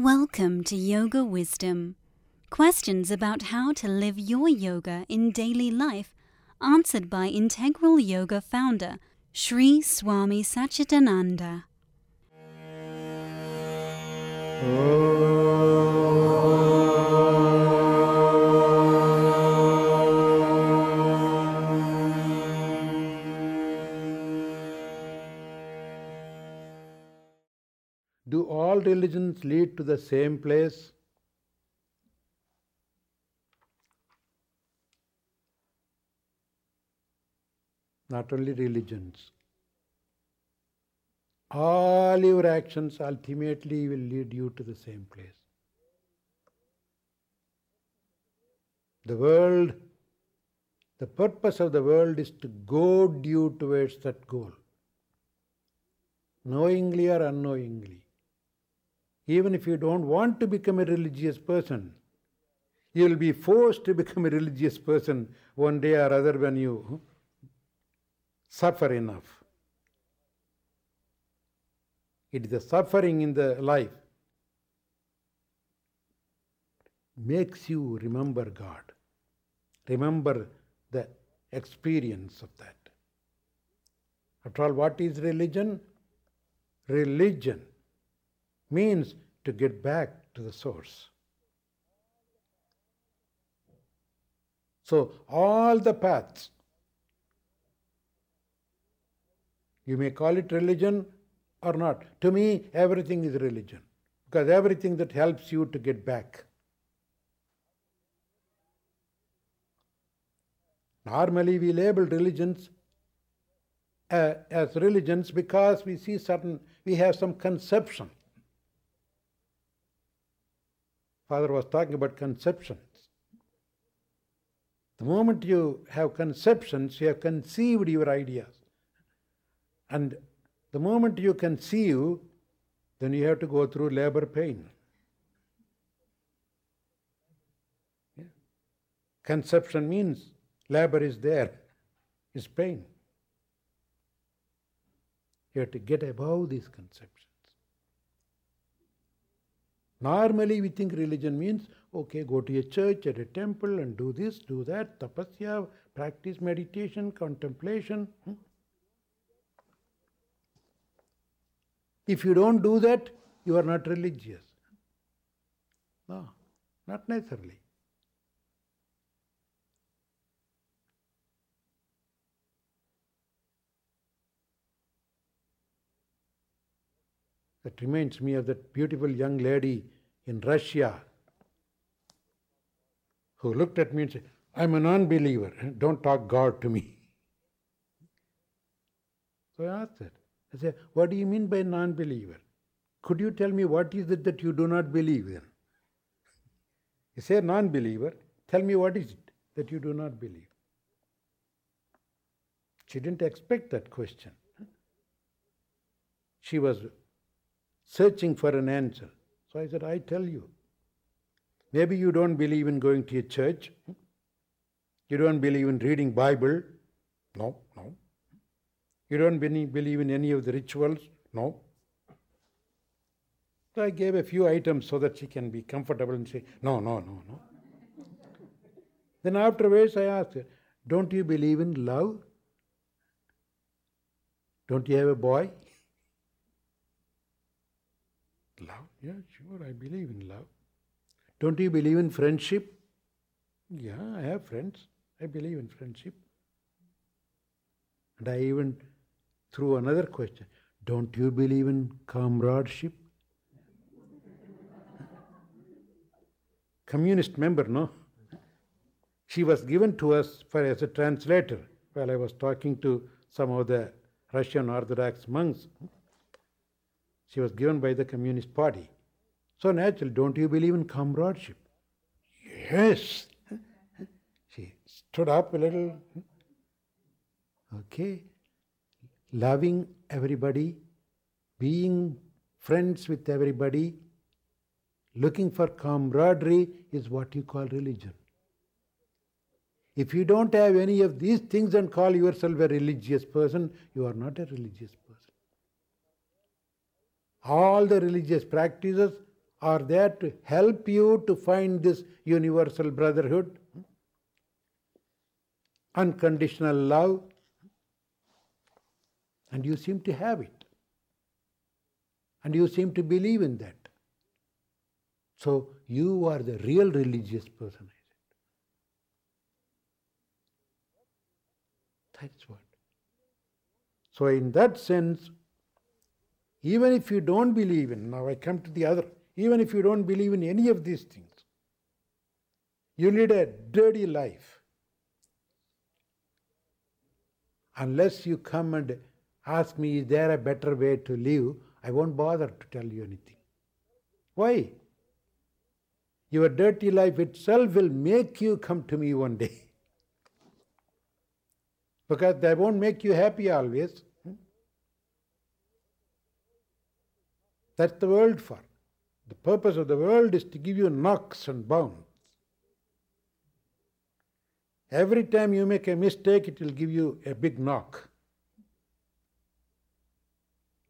Welcome to Yoga Wisdom. Questions about how to live your yoga in daily life answered by Integral Yoga founder Sri Swami Satchidananda. Oh. Do all religions lead to the same place? Not only religions. All your actions ultimately will lead you to the same place. The world, the purpose of the world is to goad you towards that goal, knowingly or unknowingly. Even if you don't want to become a religious person, you will be forced to become a religious person one day or other when you suffer enough. It is the suffering in the life makes you remember God. Remember the experience of that. After all, what is religion? Religion means to get back to the source. So, all the paths, you may call it religion or not. To me, everything is religion because everything that helps you to get back. Normally, we label religions uh, as religions because we see certain, we have some conception. Father was talking about conceptions. The moment you have conceptions, you have conceived your ideas. And the moment you conceive, then you have to go through labor pain. Conception means labor is there, is pain. You have to get above these conceptions. Normally, we think religion means okay, go to a church, at a temple, and do this, do that, tapasya, practice meditation, contemplation. Hmm? If you don't do that, you are not religious. No, not necessarily. That reminds me of that beautiful young lady in Russia who looked at me and said, I'm a non believer. Don't talk God to me. So I asked her, I said, What do you mean by non believer? Could you tell me what is it that you do not believe in? You say non believer, tell me what is it that you do not believe? She didn't expect that question. She was searching for an answer. So I said, I tell you. Maybe you don't believe in going to a church. You don't believe in reading Bible. No, no. You don't believe in any of the rituals? No. So I gave a few items so that she can be comfortable and say, No, no, no, no. then afterwards I asked her, Don't you believe in love? Don't you have a boy? Love? Yeah, sure, I believe in love. Don't you believe in friendship? Yeah, I have friends. I believe in friendship. And I even threw another question Don't you believe in comradeship? Communist member, no? She was given to us for as a translator while I was talking to some of the Russian Orthodox monks. She was given by the Communist Party. So natural, don't you believe in comradeship? Yes. She stood up a little. Okay. Loving everybody, being friends with everybody, looking for camaraderie is what you call religion. If you don't have any of these things and call yourself a religious person, you are not a religious person. All the religious practices are there to help you to find this universal brotherhood, unconditional love, and you seem to have it. And you seem to believe in that. So you are the real religious person, I said. That's what. So, in that sense, even if you don't believe in, now I come to the other, even if you don't believe in any of these things, you lead a dirty life. Unless you come and ask me, is there a better way to live? I won't bother to tell you anything. Why? Your dirty life itself will make you come to me one day. because they won't make you happy always. That's the world for. The purpose of the world is to give you knocks and bounds. Every time you make a mistake, it will give you a big knock.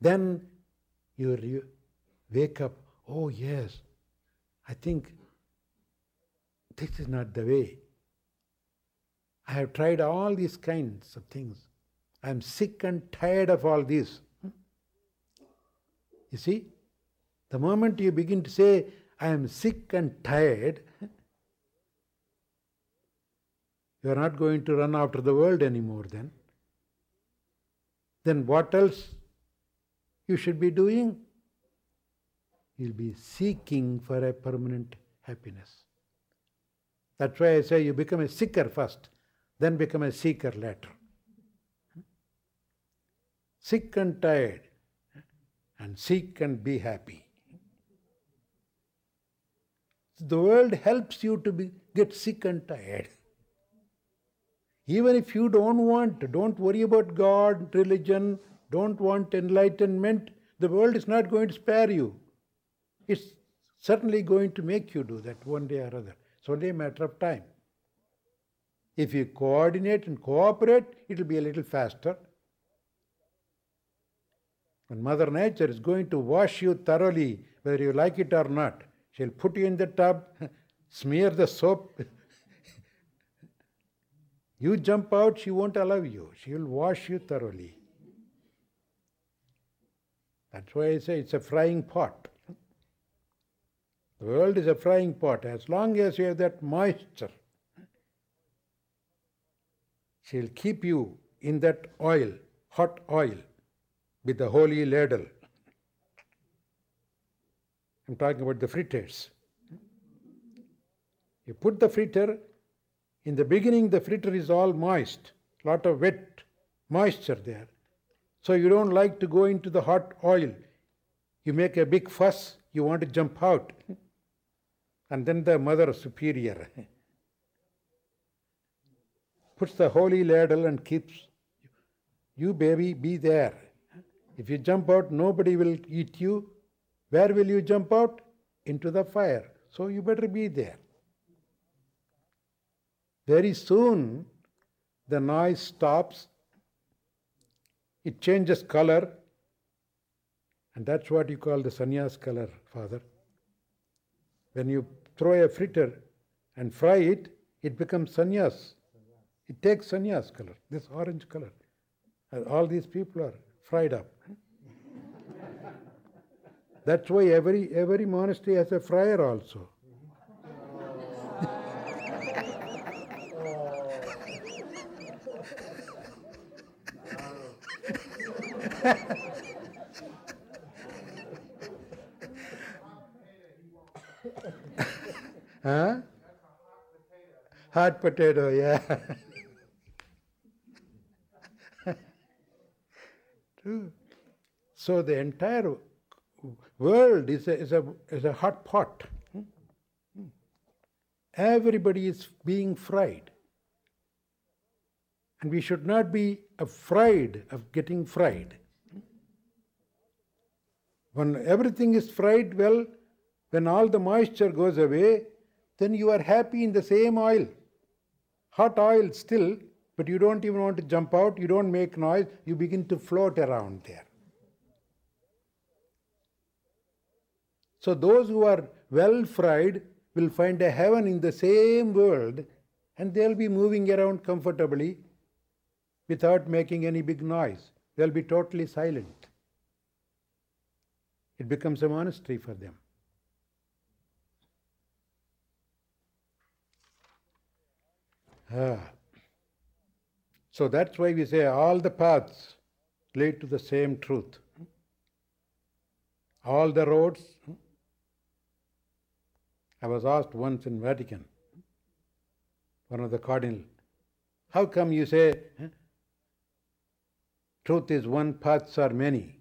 Then you wake up, oh yes, I think this is not the way. I have tried all these kinds of things. I am sick and tired of all this. You see, the moment you begin to say, I am sick and tired, you are not going to run after the world anymore then. Then what else you should be doing? You'll be seeking for a permanent happiness. That's why I say you become a seeker first, then become a seeker later. Sick and tired, and seek and be happy. The world helps you to be, get sick and tired. Even if you don't want, don't worry about God, religion, don't want enlightenment, the world is not going to spare you. It's certainly going to make you do that one day or other. It's only a matter of time. If you coordinate and cooperate, it will be a little faster. When Mother Nature is going to wash you thoroughly, whether you like it or not, she'll put you in the tub, smear the soap. you jump out, she won't allow you. She will wash you thoroughly. That's why I say it's a frying pot. The world is a frying pot. As long as you have that moisture, she'll keep you in that oil, hot oil, with the holy ladle. I'm talking about the fritters. You put the fritter, in the beginning, the fritter is all moist, lot of wet moisture there. So you don't like to go into the hot oil. You make a big fuss, you want to jump out. And then the mother superior puts the holy ladle and keeps you, baby, be there. If you jump out, nobody will eat you. Where will you jump out? Into the fire. So you better be there. Very soon, the noise stops, it changes color, and that's what you call the sannyas color, Father. When you throw a fritter and fry it, it becomes sannyas. It takes sannyas color, this orange color. And all these people are fried up. That's why every, every monastery has a friar also. huh? Hot potato, yeah. So the entire world is a, is a, is a hot pot. Everybody is being fried. And we should not be afraid of getting fried. When everything is fried well, when all the moisture goes away, then you are happy in the same oil. Hot oil still, but you don't even want to jump out, you don't make noise, you begin to float around there. So those who are well fried will find a heaven in the same world and they'll be moving around comfortably without making any big noise. They'll be totally silent. It becomes a monastery for them. Ah. So that's why we say all the paths lead to the same truth. All the roads. I was asked once in Vatican, one of the cardinal, how come you say truth is one, paths are many?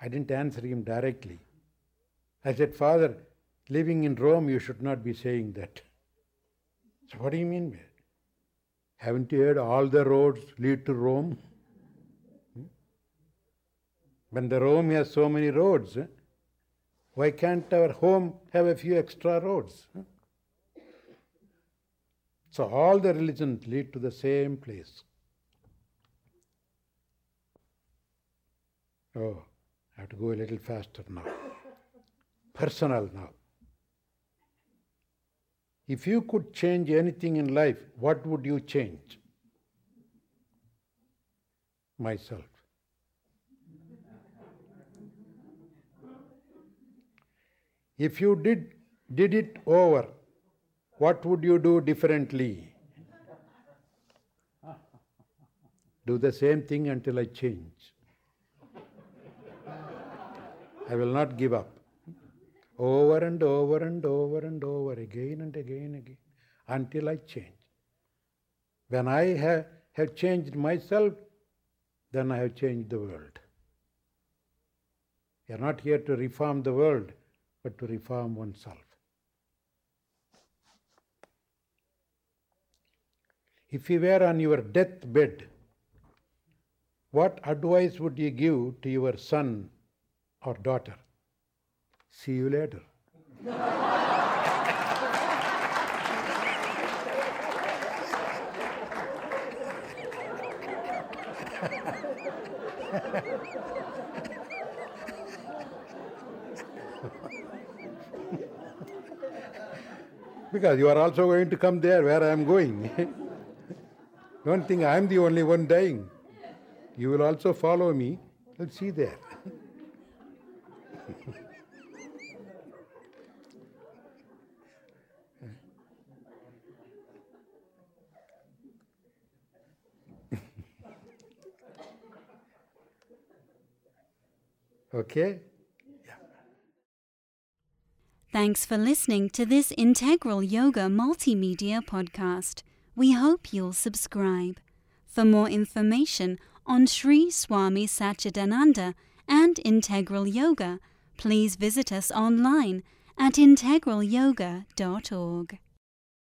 I didn't answer him directly. I said, Father, living in Rome, you should not be saying that. So, what do you mean by? Haven't you heard all the roads lead to Rome? Hmm? When the Rome has so many roads, eh, why can't our home have a few extra roads? Eh? So all the religions lead to the same place. Oh, I have to go a little faster now. Personal now. If you could change anything in life, what would you change? Myself. If you did, did it over, what would you do differently? Do the same thing until I change. I will not give up over and over and over and over again and again and again until I change. When I have, have changed myself, then I have changed the world. You are not here to reform the world, but to reform oneself. If you were on your deathbed, what advice would you give to your son or daughter? See you later. because you are also going to come there where I am going. Don't think I am the only one dying. You will also follow me. Let's see there. Okay? Yeah. Thanks for listening to this Integral Yoga Multimedia podcast. We hope you'll subscribe. For more information on Sri Swami Satchidananda and Integral Yoga, please visit us online at integralyoga.org.